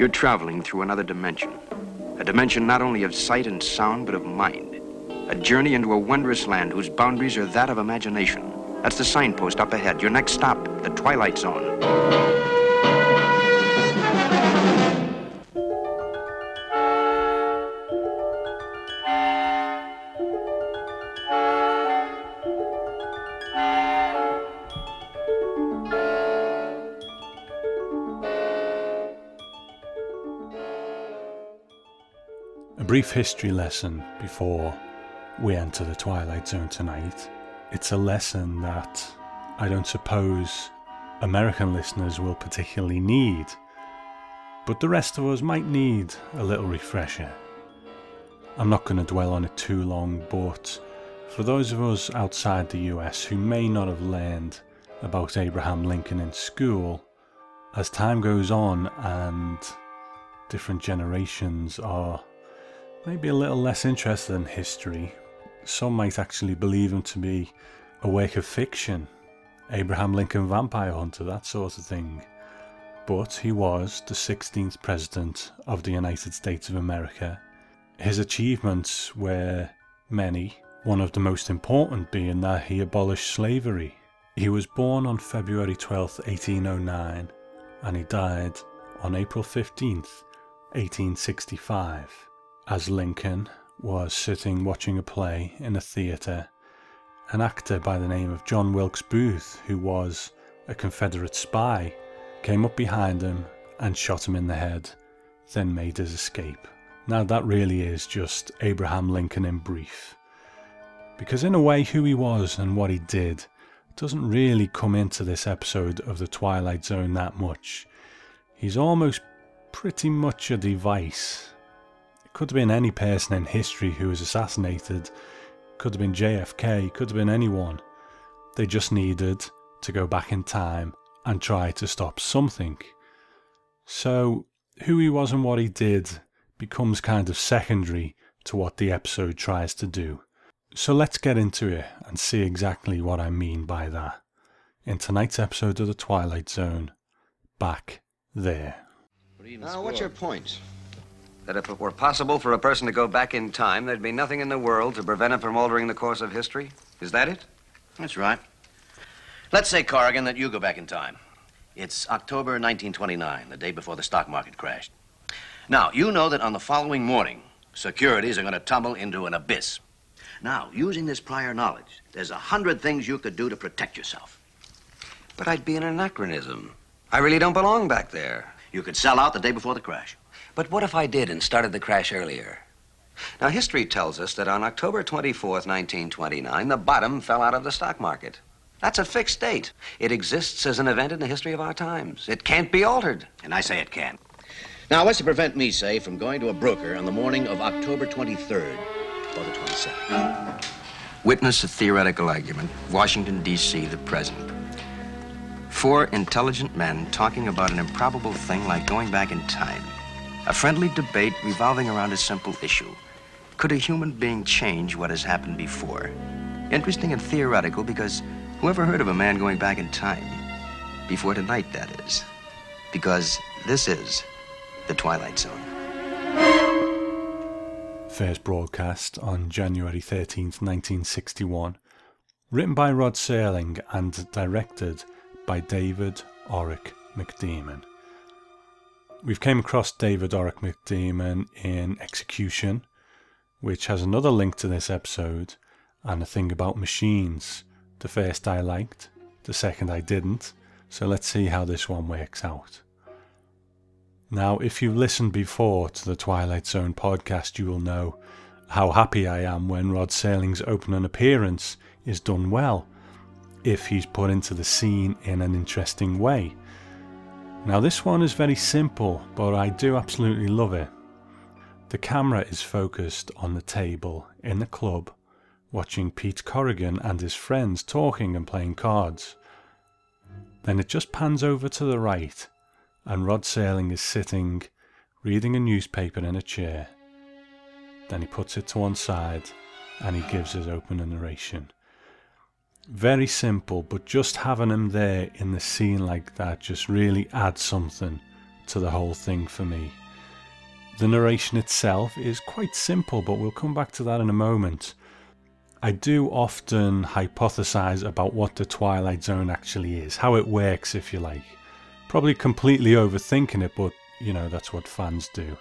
You're traveling through another dimension. A dimension not only of sight and sound, but of mind. A journey into a wondrous land whose boundaries are that of imagination. That's the signpost up ahead. Your next stop, the Twilight Zone. Brief history lesson before we enter the Twilight Zone tonight. It's a lesson that I don't suppose American listeners will particularly need, but the rest of us might need a little refresher. I'm not going to dwell on it too long, but for those of us outside the US who may not have learned about Abraham Lincoln in school, as time goes on and different generations are maybe a little less interested in history, some might actually believe him to be a work of fiction, Abraham Lincoln Vampire Hunter, that sort of thing. But he was the 16th President of the United States of America. His achievements were many, one of the most important being that he abolished slavery. He was born on February 12, 1809, and he died on April 15, 1865. As Lincoln was sitting watching a play in a theatre, an actor by the name of John Wilkes Booth, who was a Confederate spy, came up behind him and shot him in the head, then made his escape. Now, that really is just Abraham Lincoln in brief. Because, in a way, who he was and what he did doesn't really come into this episode of The Twilight Zone that much. He's almost pretty much a device. Could have been any person in history who was assassinated, could have been JFK, could have been anyone. They just needed to go back in time and try to stop something. So, who he was and what he did becomes kind of secondary to what the episode tries to do. So let's get into it and see exactly what I mean by that. In tonight's episode of The Twilight Zone, back there. Now, what's your point? That if it were possible for a person to go back in time, there'd be nothing in the world to prevent him from altering the course of history? Is that it? That's right. Let's say, Corrigan, that you go back in time. It's October 1929, the day before the stock market crashed. Now, you know that on the following morning, securities are going to tumble into an abyss. Now, using this prior knowledge, there's a hundred things you could do to protect yourself. But I'd be an anachronism. I really don't belong back there. You could sell out the day before the crash. But what if I did and started the crash earlier? Now, history tells us that on October 24th, 1929, the bottom fell out of the stock market. That's a fixed date. It exists as an event in the history of our times. It can't be altered. And I say it can. Now, what's to prevent me, say, from going to a broker on the morning of October 23rd or the 22nd? Witness a theoretical argument. Washington, D.C., the present. Four intelligent men talking about an improbable thing like going back in time. A friendly debate revolving around a simple issue. Could a human being change what has happened before? Interesting and theoretical because whoever heard of a man going back in time? Before tonight, that is. Because this is the Twilight Zone. First broadcast on January 13th, 1961. Written by Rod Serling and directed by David Orrick McDearmon. We've came across David Orrick McDearmon in Execution, which has another link to this episode, and a thing about machines. The first I liked, the second I didn't, so let's see how this one works out. Now, if you've listened before to the Twilight Zone podcast, you will know how happy I am when Rod Serling's opening appearance is done well, if he's put into the scene in an interesting way. Now, this one is very simple, but I do absolutely love it. The camera is focused on the table in the club, watching Pete Corrigan and his friends talking and playing cards. Then it just pans over to the right, and Rod Serling is sitting, reading a newspaper in a chair. Then he puts it to one side and he gives his opening narration. Very simple, but just having him there in the scene like that just really adds something to the whole thing for me. The narration itself is quite simple, but we'll come back to that in a moment. I do often hypothesize about what the Twilight Zone actually is, how it works, if you like. Probably completely overthinking it, but you know, that's what fans do.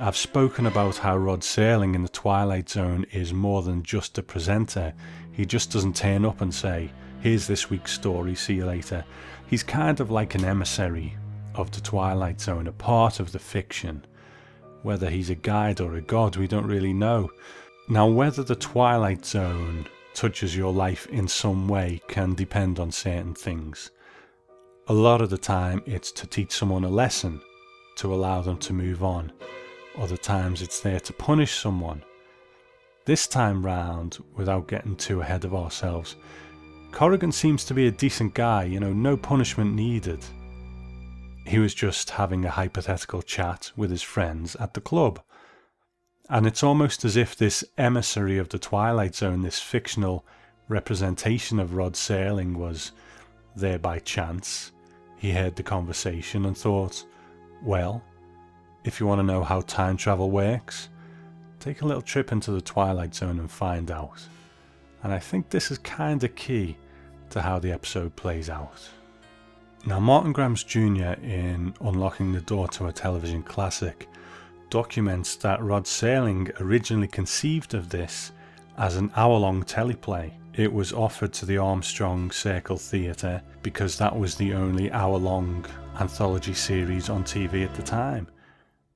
I've spoken about how Rod Serling in the Twilight Zone is more than just a presenter. He just doesn't turn up and say, Here's this week's story, see you later. He's kind of like an emissary of the Twilight Zone, a part of the fiction. Whether he's a guide or a god, we don't really know. Now, whether the Twilight Zone touches your life in some way can depend on certain things. A lot of the time, it's to teach someone a lesson, to allow them to move on. Other times, it's there to punish someone. This time round, without getting too ahead of ourselves, Corrigan seems to be a decent guy, you know, no punishment needed. He was just having a hypothetical chat with his friends at the club. And it's almost as if this emissary of the Twilight Zone, this fictional representation of Rod Serling, was there by chance. He heard the conversation and thought, well, if you want to know how time travel works, take a little trip into the Twilight Zone and find out. And I think this is kind of key to how the episode plays out. Now, Martin Grams Jr., in Unlocking the Door to a Television Classic, documents that Rod Serling originally conceived of this as an hour long teleplay. It was offered to the Armstrong Circle Theatre because that was the only hour long anthology series on TV at the time.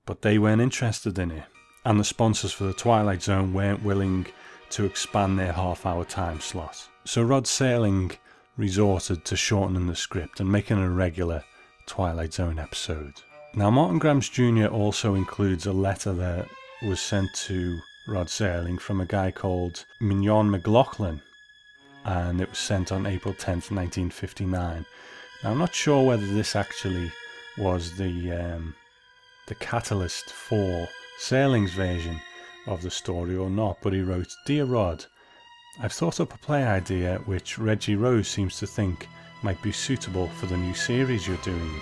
But they weren't interested in it, and the sponsors for the Twilight Zone weren't willing to expand their half hour time slot. So Rod Serling resorted to shortening the script and making a regular Twilight Zone episode. Now, Martin Grams Jr. also includes a letter that was sent to Rod Serling from a guy called Mignon McLaughlin, and it was sent on April 10th, 1959. Now, I'm not sure whether this actually was the um, the catalyst for Serling's version of the story or not, but he wrote, Dear Rod, I've thought up a play idea which Reggie Rose seems to think might be suitable for the new series you're doing.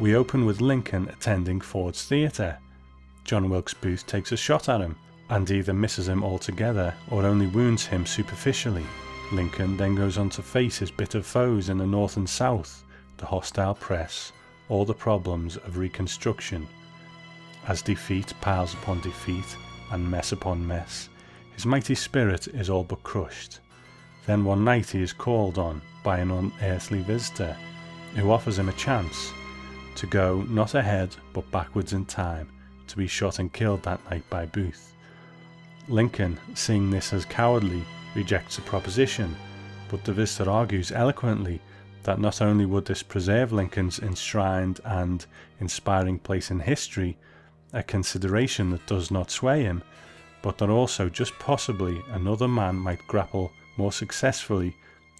We open with Lincoln attending Ford's Theatre. John Wilkes Booth takes a shot at him and either misses him altogether or only wounds him superficially. Lincoln then goes on to face his bitter foes in the North and South, the hostile press, all the problems of Reconstruction. As defeat piles upon defeat and mess upon mess, his mighty spirit is all but crushed. Then one night he is called on by an unearthly visitor, who offers him a chance to go not ahead but backwards in time, to be shot and killed that night by Booth. Lincoln, seeing this as cowardly, rejects the proposition, but the visitor argues eloquently that not only would this preserve Lincoln's enshrined and inspiring place in history, a consideration that does not sway him, but that also just possibly another man might grapple more successfully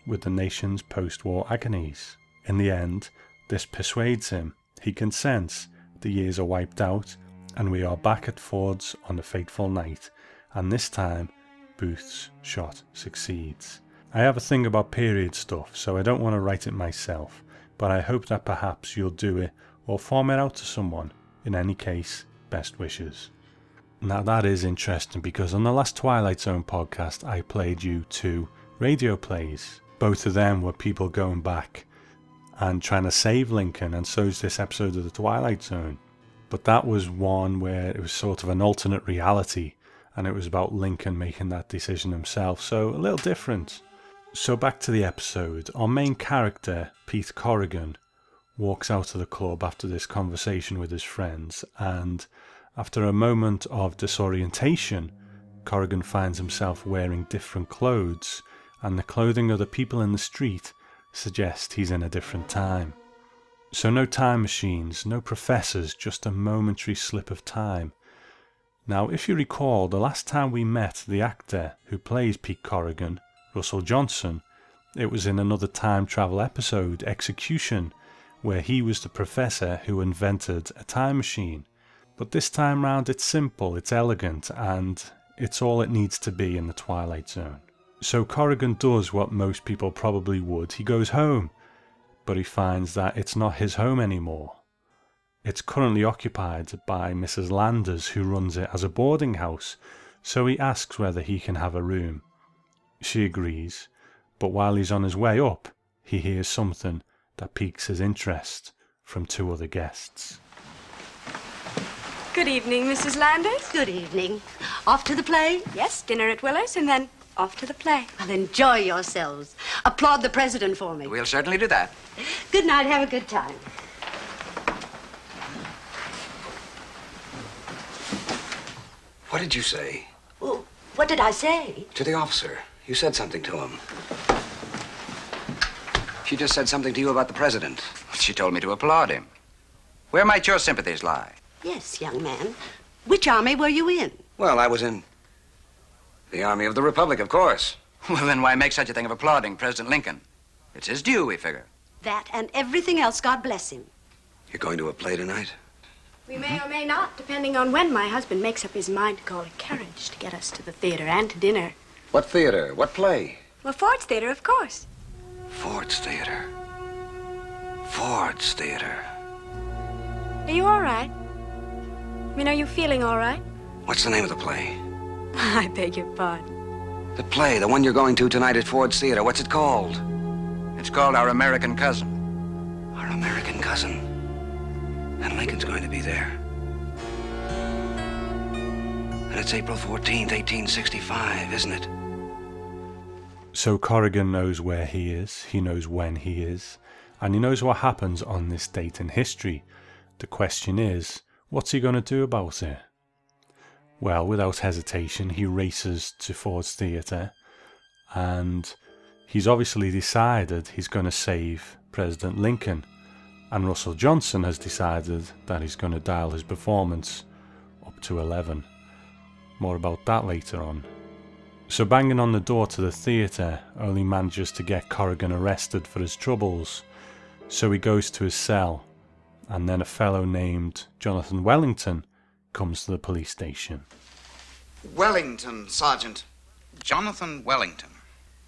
with the nation's post war agonies. In the end, this persuades him. He consents, the years are wiped out, and we are back at Ford's on the fateful night, and this time Booth's shot succeeds. I have a thing about period stuff, so I don't want to write it myself, but I hope that perhaps you'll do it or farm it out to someone. In any case, best wishes. Now that is interesting because on the last Twilight Zone podcast, I played you two radio plays. Both of them were people going back and trying to save Lincoln, and so is this episode of the Twilight Zone. But that was one where it was sort of an alternate reality, and it was about Lincoln making that decision himself, so a little different. So back to the episode. Our main character, Pete Corrigan, walks out of the club after this conversation with his friends, and after a moment of disorientation, Corrigan finds himself wearing different clothes, and the clothing of the people in the street suggests he's in a different time. So, no time machines, no professors, just a momentary slip of time. Now, if you recall, the last time we met the actor who plays Pete Corrigan, Russell Johnson, it was in another time travel episode, Execution, where he was the professor who invented a time machine. But this time round, it's simple, it's elegant, and it's all it needs to be in the Twilight Zone. So Corrigan does what most people probably would he goes home, but he finds that it's not his home anymore. it's currently occupied by Mrs. Landers, who runs it as a boarding house, so he asks whether he can have a room. She agrees, but while he's on his way up, he hears something that piques his interest from two other guests. Good evening, Mrs. Landers. Good evening. Off to the play? Yes, dinner at Willows and then off to the play. Well, enjoy yourselves. Applaud the president for me. We'll certainly do that. Good night. Have a good time. What did you say? Well, what did I say? To the officer. You said something to him. She just said something to you about the president. She told me to applaud him. Where might your sympathies lie? Yes, young man. Which army were you in? Well, I was in the Army of the Republic, of course. Well, then why make such a thing of applauding President Lincoln? It's his due, we figure. That and everything else, God bless him. You're going to a play tonight? We may or may not, depending on when my husband makes up his mind to call a carriage to get us to the theater and to dinner. What theater? What play? Well, Ford's Theater, of course. Ford's Theater. Ford's Theater. Are you all right? I mean, are you feeling all right? What's the name of the play? I beg your pardon. The play, the one you're going to tonight at Ford's Theater. What's it called? It's called Our American Cousin. Our American Cousin. And Lincoln's going to be there. And it's April 14th, 1865, isn't it? So Corrigan knows where he is, he knows when he is, and he knows what happens on this date in history. The question is, what's he going to do about it? Well, without hesitation, he races to Ford's Theatre and he's obviously decided he's going to save President Lincoln. And Russell Johnson has decided that he's going to dial his performance up to 11. More about that later on. So, banging on the door to the theatre only manages to get Corrigan arrested for his troubles. So he goes to his cell, and then a fellow named Jonathan Wellington comes to the police station. Wellington, Sergeant. Jonathan Wellington.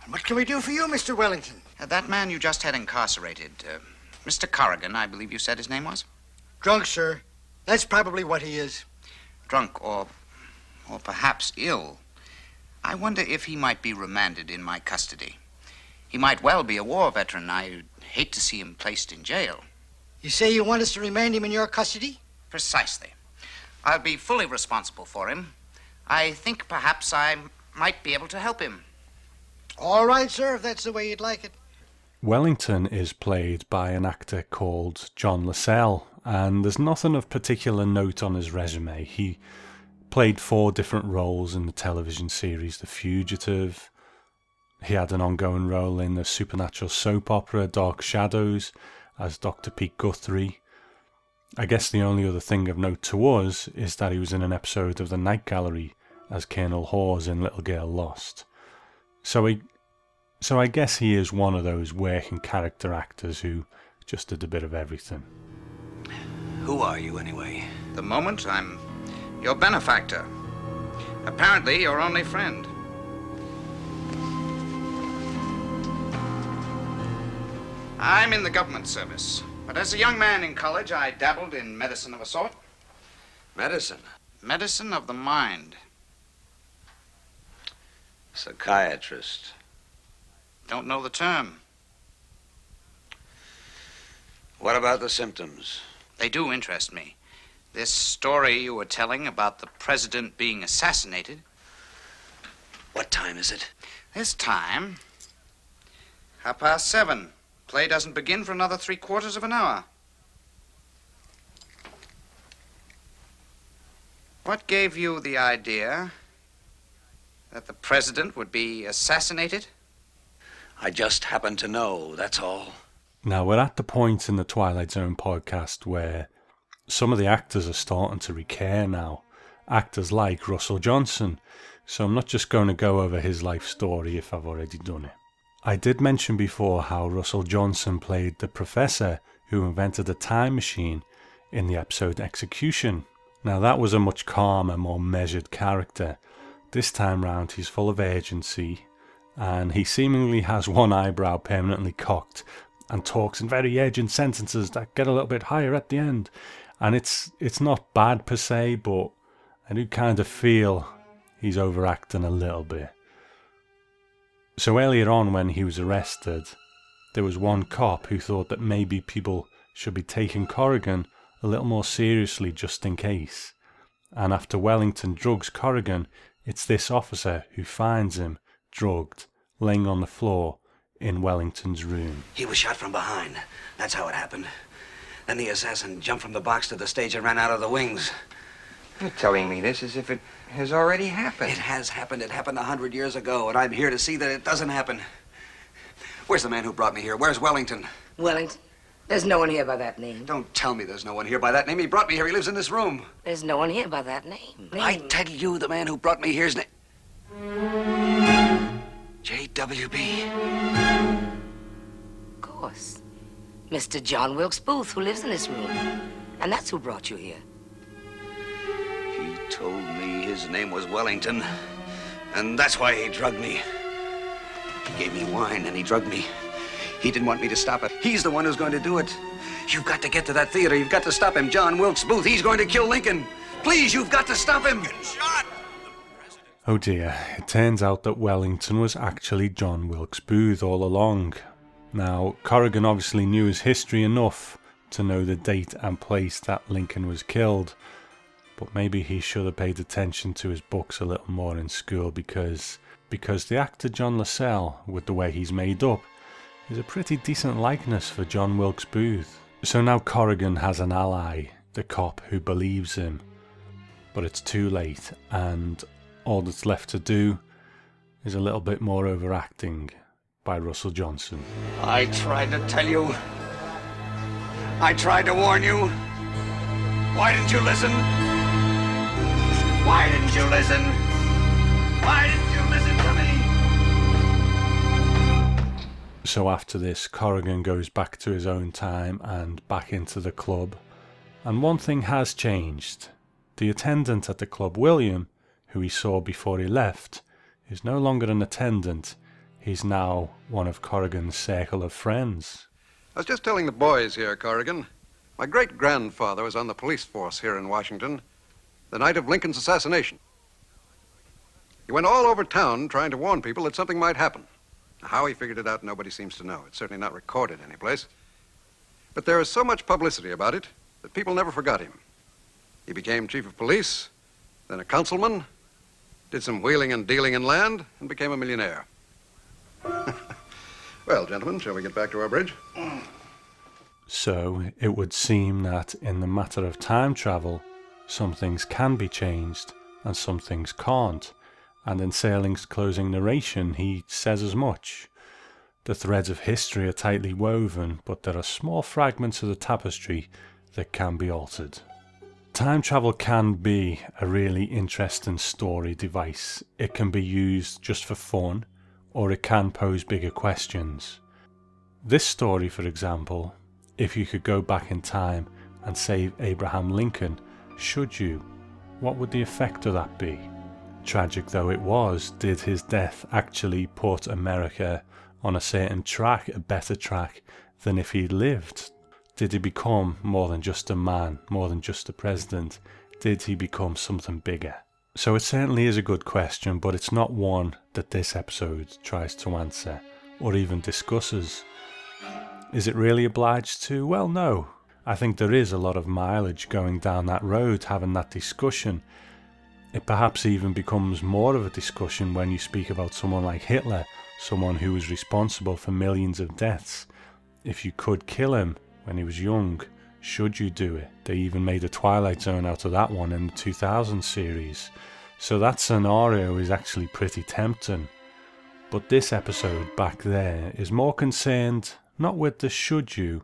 And what can we do for you, Mr. Wellington? Uh, that man you just had incarcerated, uh, Mr. Corrigan, I believe you said his name was? Drunk, sir. That's probably what he is. Drunk or, or perhaps ill. I wonder if he might be remanded in my custody. He might well be a war veteran. I'd hate to see him placed in jail. You say you want us to remand him in your custody? Precisely. I'll be fully responsible for him. I think perhaps I might be able to help him. All right, sir, if that's the way you'd like it. Wellington is played by an actor called John Lasell, and there's nothing of particular note on his resume. He played four different roles in the television series The Fugitive. He had an ongoing role in the supernatural soap opera Dark Shadows as Dr. Pete Guthrie. I guess the only other thing of note to us is that he was in an episode of The Night Gallery as Colonel Hawes in Little Girl Lost. So he so I guess he is one of those working character actors who just did a bit of everything. Who are you, anyway? The moment I'm your benefactor. Apparently, your only friend. I'm in the government service, but as a young man in college, I dabbled in medicine of a sort. Medicine. Medicine of the mind. Psychiatrist. Don't know the term. What about the symptoms? They do interest me. This story you were telling about the president being assassinated. What time is it? This time, half past seven. Play doesn't begin for another three quarters of an hour. What gave you the idea that the president would be assassinated? I just happen to know, that's all. Now, we're at the point in the Twilight Zone podcast where some of the actors are starting to recare now. Actors like Russell Johnson. So I'm not just going to go over his life story if I've already done it. I did mention before how Russell Johnson played the professor who invented a time machine in the episode Execution. Now, that was a much calmer, more measured character. This time round, he's full of urgency and he seemingly has one eyebrow permanently cocked and talks in very urgent sentences that get a little bit higher at the end. And it's it's not bad per se, but I do kind of feel he's overacting a little bit. So earlier on, when he was arrested, there was one cop who thought that maybe people should be taking Corrigan a little more seriously just in case. And after Wellington drugs Corrigan, it's this officer who finds him drugged, laying on the floor in Wellington's room. He was shot from behind. That's how it happened. Then the assassin jumped from the box to the stage and ran out of the wings. You're telling me this as if it has already happened. It has happened. It happened a hundred years ago, and I'm here to see that it doesn't happen. Where's the man who brought me here? Where's Wellington? Wellington? There's no one here by that name. Don't tell me there's no one here by that name. He brought me here. He lives in this room. There's no one here by that name. I tell you, the man who brought me here's name. J.W.B. Of course. Mr. John Wilkes Booth, who lives in this room. And that's who brought you here. He told me his name was Wellington, and that's why he drugged me. He gave me wine and he drugged me. He didn't want me to stop it. He's the one who's going to do it. You've got to get to that theater. You've got to stop him. John Wilkes Booth. He's going to kill Lincoln. Please, you've got to stop him. Shot. Oh dear, it turns out that Wellington was actually John Wilkes Booth all along. Now, Corrigan obviously knew his history enough to know the date and place that Lincoln was killed, but maybe he should have paid attention to his books a little more in school because because the actor John Lasell, with the way he's made up, is a pretty decent likeness for John Wilkes Booth. So now Corrigan has an ally, the cop who believes him. But it's too late, and all that's left to do is a little bit more overacting by Russell Johnson. I tried to tell you. I tried to warn you. Why didn't you listen? Why didn't you listen? Why didn't you listen to me? So after this, Corrigan goes back to his own time and back into the club. And one thing has changed. The attendant at the club, William, who he saw before he left, is no longer an attendant. He's now one of Corrigan's circle of friends. I was just telling the boys here, Corrigan. My great grandfather was on the police force here in Washington the night of Lincoln's assassination. He went all over town trying to warn people that something might happen. How he figured it out, nobody seems to know. It's certainly not recorded anyplace. But there is so much publicity about it that people never forgot him. He became chief of police, then a councilman, did some wheeling and dealing in land, and became a millionaire. well, gentlemen, shall we get back to our bridge? So it would seem that in the matter of time travel, some things can be changed and some things can't. And in Serling's closing narration, he says as much. The threads of history are tightly woven, but there are small fragments of the tapestry that can be altered. Time travel can be a really interesting story device. It can be used just for fun, or it can pose bigger questions. This story, for example, if you could go back in time and save Abraham Lincoln, should you? What would the effect of that be? Tragic though it was, did his death actually put America on a certain track, a better track than if he'd lived? Did he become more than just a man, more than just a president? Did he become something bigger? So it certainly is a good question, but it's not one that this episode tries to answer or even discusses. Is it really obliged to? Well, no. I think there is a lot of mileage going down that road having that discussion. It perhaps even becomes more of a discussion when you speak about someone like Hitler, someone who was responsible for millions of deaths. If you could kill him when he was young, should you do it? They even made a Twilight Zone out of that one in the 2000 series. So that scenario is actually pretty tempting. But this episode back there is more concerned not with the should you,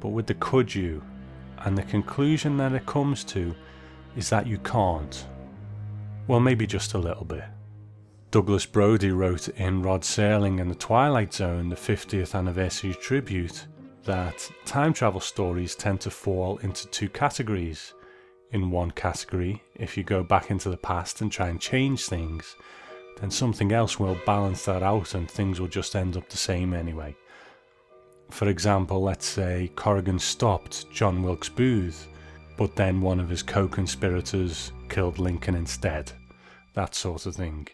but with the could you. And the conclusion that it comes to is that you can't. Well, maybe just a little bit. Douglas Brody wrote in Rod Serling and the Twilight Zone, the 50th anniversary tribute, that time travel stories tend to fall into two categories. In one category, if you go back into the past and try and change things, then something else will balance that out and things will just end up the same anyway. For example, let's say Corrigan stopped John Wilkes Booth, but then one of his co conspirators killed Lincoln instead. That sort of thing.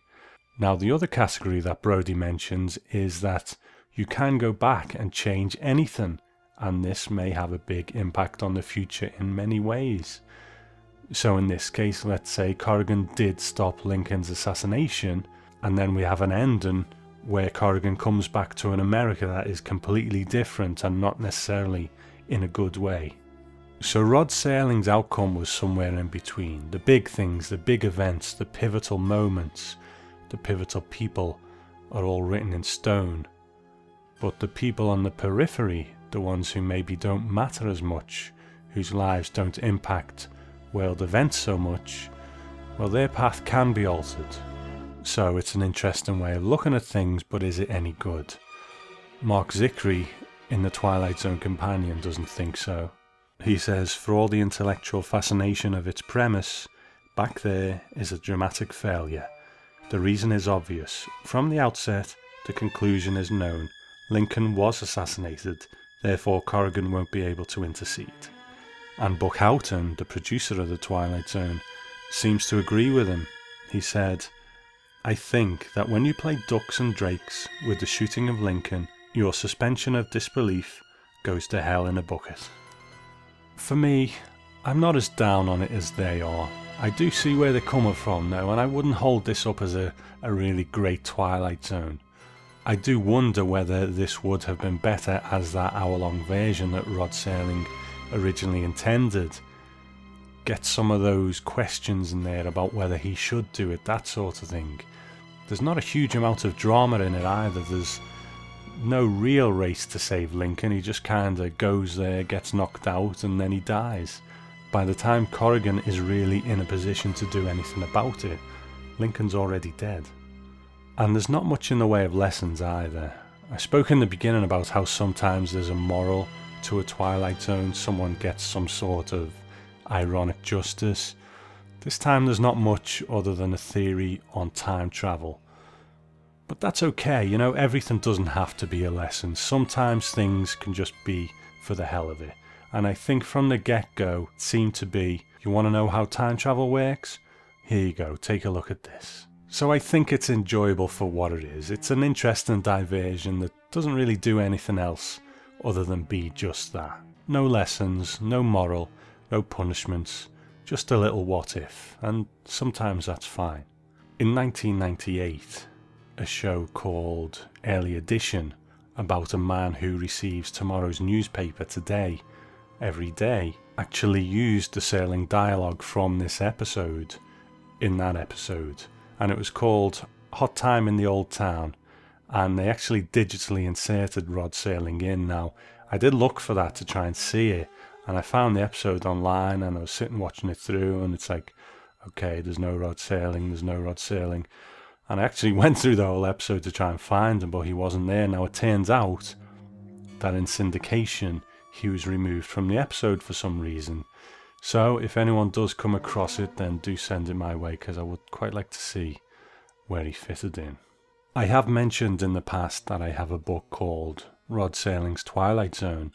Now, the other category that Brody mentions is that you can go back and change anything, and this may have a big impact on the future in many ways. So, in this case, let's say Corrigan did stop Lincoln's assassination, and then we have an ending where Corrigan comes back to an America that is completely different and not necessarily in a good way. So Rod Serling's outcome was somewhere in between. The big things, the big events, the pivotal moments, the pivotal people are all written in stone. But the people on the periphery, the ones who maybe don't matter as much, whose lives don't impact world events so much, well, their path can be altered. So it's an interesting way of looking at things, but is it any good? Mark Zicree in The Twilight Zone Companion doesn't think so. He says, for all the intellectual fascination of its premise, back there is a dramatic failure. The reason is obvious. From the outset, the conclusion is known. Lincoln was assassinated, therefore Corrigan won't be able to intercede. And Buck Houghton, the producer of The Twilight Zone, seems to agree with him. He said, I think that when you play ducks and drakes with the shooting of Lincoln, your suspension of disbelief goes to hell in a bucket. For me, I'm not as down on it as they are. I do see where they're coming from though, and I wouldn't hold this up as a, a really great Twilight Zone. I do wonder whether this would have been better as that hour long version that Rod Serling originally intended. Get some of those questions in there about whether he should do it, that sort of thing. There's not a huge amount of drama in it either. There's no real race to save Lincoln. He just kind of goes there, gets knocked out, and then he dies. By the time Corrigan is really in a position to do anything about it, Lincoln's already dead. And there's not much in the way of lessons either. I spoke in the beginning about how sometimes there's a moral to a Twilight Zone, someone gets some sort of ironic justice. This time there's not much other than a theory on time travel. But that's okay, you know, everything doesn't have to be a lesson. Sometimes things can just be for the hell of it. And I think from the get go, it seemed to be you want to know how time travel works? Here you go, take a look at this. So I think it's enjoyable for what it is. It's an interesting diversion that doesn't really do anything else other than be just that. No lessons, no moral, no punishments, just a little what if, and sometimes that's fine. In 1998, a show called Early Edition about a man who receives tomorrow's newspaper today every day actually used the Serling dialogue from this episode in that episode and it was called Hot Time in the Old Town and they actually digitally inserted Rod Serling in now I did look for that to try and see it and I found the episode online and I was sitting watching it through and it's like okay there's no Rod Serling there's no Rod Serling and I actually went through the whole episode to try and find him, but he wasn't there. Now it turns out that in syndication, he was removed from the episode for some reason. So if anyone does come across it, then do send it my way because I would quite like to see where he fitted in. I have mentioned in the past that I have a book called Rod Serling's Twilight Zone,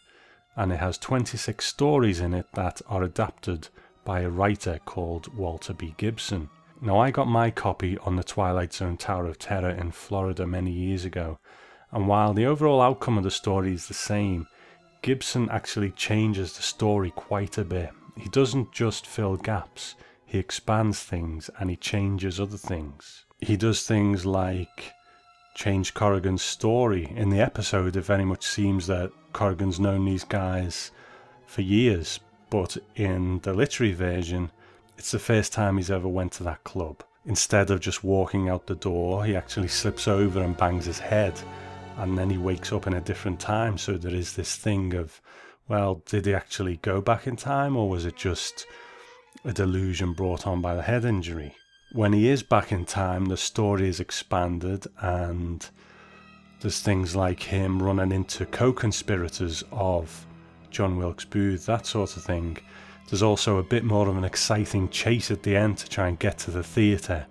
and it has 26 stories in it that are adapted by a writer called Walter B. Gibson. Now, I got my copy on the Twilight Zone Tower of Terror in Florida many years ago, and while the overall outcome of the story is the same, Gibson actually changes the story quite a bit. He doesn't just fill gaps, he expands things and he changes other things. He does things like change Corrigan's story. In the episode, it very much seems that Corrigan's known these guys for years, but in the literary version, it's the first time he's ever went to that club. Instead of just walking out the door, he actually slips over and bangs his head, and then he wakes up in a different time. So there is this thing of, well, did he actually go back in time, or was it just a delusion brought on by the head injury? When he is back in time, the story is expanded, and there's things like him running into co conspirators of John Wilkes Booth, that sort of thing. There's also a bit more of an exciting chase at the end to try and get to the theatre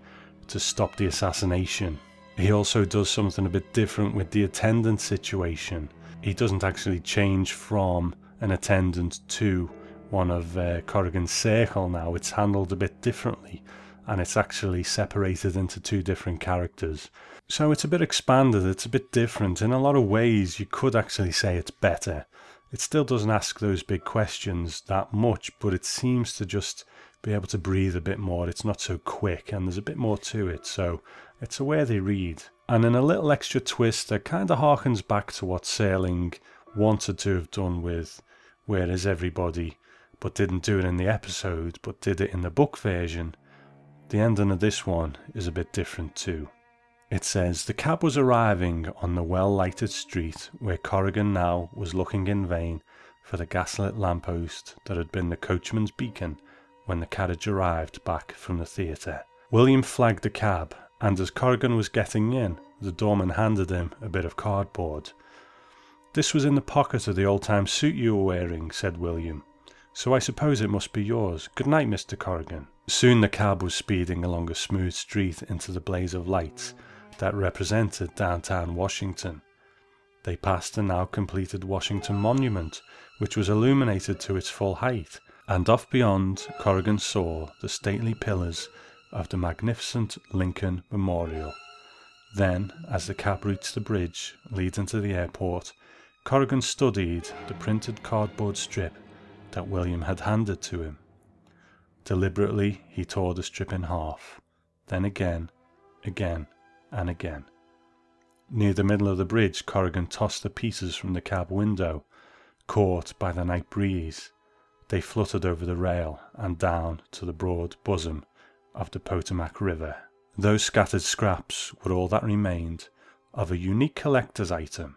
to stop the assassination. He also does something a bit different with the attendant situation. He doesn't actually change from an attendant to one of uh, Corrigan's Circle now, it's handled a bit differently and it's actually separated into two different characters. So it's a bit expanded, it's a bit different. In a lot of ways, you could actually say it's better. It still doesn't ask those big questions that much, but it seems to just be able to breathe a bit more. It's not so quick and there's a bit more to it. So it's a worthy read. And in a little extra twist that kind of harkens back to what Serling wanted to have done with Where Is Everybody, but didn't do it in the episode, but did it in the book version. The ending of this one is a bit different too. It says the cab was arriving on the well lighted street where Corrigan now was looking in vain for the gaslit lamppost that had been the coachman's beacon when the carriage arrived back from the theatre. William flagged the cab, and as Corrigan was getting in, the doorman handed him a bit of cardboard. This was in the pocket of the old time suit you were wearing, said William. So I suppose it must be yours. Good night, Mr. Corrigan. Soon the cab was speeding along a smooth street into the blaze of lights that represented downtown Washington. They passed the now completed Washington Monument, which was illuminated to its full height, and off beyond, Corrigan saw the stately pillars of the magnificent Lincoln Memorial. Then, as the cab reached the bridge leading to the airport, Corrigan studied the printed cardboard strip that William had handed to him. Deliberately, he tore the strip in half, then again, again, and again. Near the middle of the bridge, Corrigan tossed the pieces from the cab window, caught by the night breeze. They fluttered over the rail and down to the broad bosom of the Potomac River. Those scattered scraps were all that remained of a unique collector's item,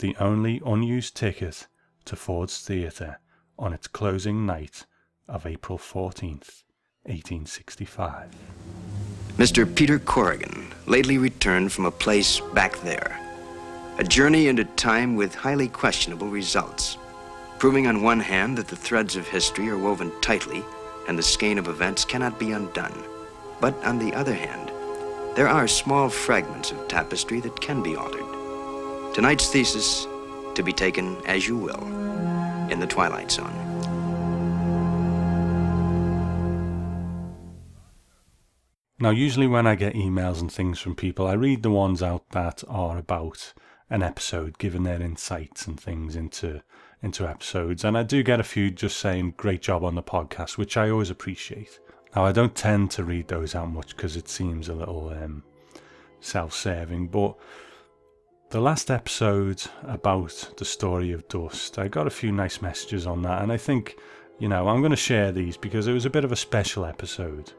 the only unused ticket to Ford's Theatre on its closing night of April 14th, 1865. Mr. Peter Corrigan lately returned from a place back there. A journey into time with highly questionable results, proving on one hand that the threads of history are woven tightly and the skein of events cannot be undone. But on the other hand, there are small fragments of tapestry that can be altered. Tonight's thesis to be taken as you will in the Twilight Zone. Now, usually when I get emails and things from people, I read the ones out that are about an episode, giving their insights and things into into episodes. And I do get a few just saying great job on the podcast, which I always appreciate. Now, I don't tend to read those out much because it seems a little um, self-serving, but the last episode about the story of Dust, I got a few nice messages on that, and I think, you know, I'm going to share these because it was a bit of a special episode.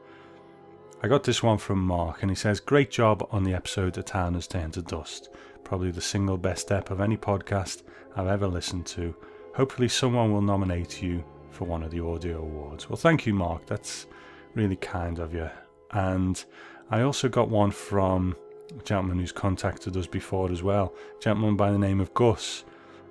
I got this one from Mark, and he says, Great job on the episode The Town Has Turned to Dust. Probably the single best step of any podcast I've ever listened to. Hopefully, someone will nominate you for one of the audio awards. Well, thank you, Mark. That's really kind of you. And I also got one from a gentleman who's contacted us before as well, a gentleman by the name of Gus.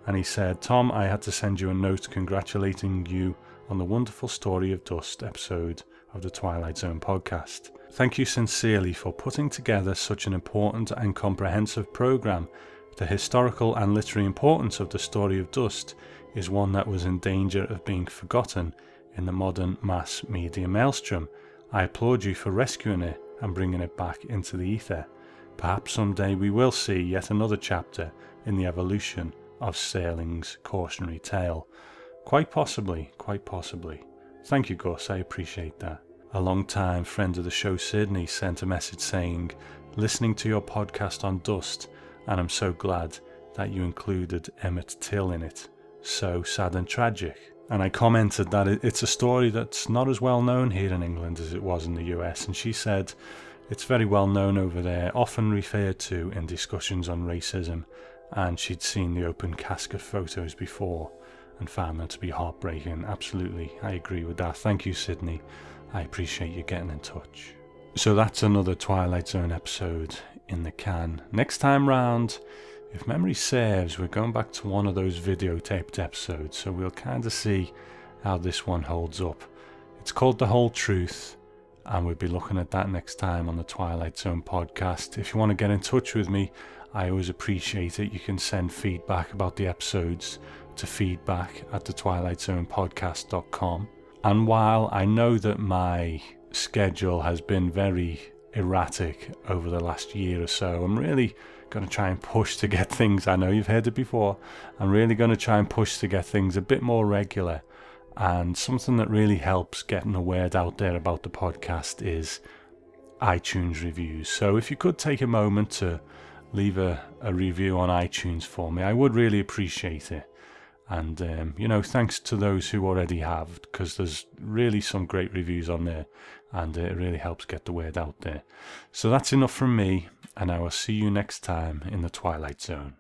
And he said, Tom, I had to send you a note congratulating you on the wonderful Story of Dust episode of the Twilight Zone podcast. Thank you sincerely for putting together such an important and comprehensive program. The historical and literary importance of the story of Dust is one that was in danger of being forgotten in the modern mass media maelstrom. I applaud you for rescuing it and bringing it back into the ether. Perhaps someday we will see yet another chapter in the evolution of Serling's cautionary tale. Quite possibly, quite possibly. Thank you, Gus, I appreciate that. A long-time friend of the show, Sydney, sent a message saying, Listening to your podcast on dust, and I'm so glad that you included Emmett Till in it. So sad and tragic. And I commented that it's a story that's not as well known here in England as it was in the US, and she said it's very well known over there, often referred to in discussions on racism, and she'd seen the open casket photos before and found them to be heartbreaking. Absolutely, I agree with that. Thank you, Sydney. I appreciate you getting in touch. So that's another Twilight Zone episode in the can. Next time round, if memory serves, we're going back to one of those videotaped episodes, so we'll kind of see how this one holds up. It's called The Whole Truth, and we'll be looking at that next time on the Twilight Zone podcast. If you want to get in touch with me, I always appreciate it. You can send feedback about the episodes to feedback at the Twilight Zone podcast.com. And while I know that my schedule has been very erratic over the last year or so, I'm really going to try and push to get things. I know you've heard it before. I'm really going to try and push to get things a bit more regular. And something that really helps getting the word out there about the podcast is iTunes reviews. So if you could take a moment to leave a, a review on iTunes for me, I would really appreciate it. And, um, you know, thanks to those who already have, because there's really some great reviews on there and it really helps get the word out there. So that's enough from me, and I will see you next time in the Twilight Zone.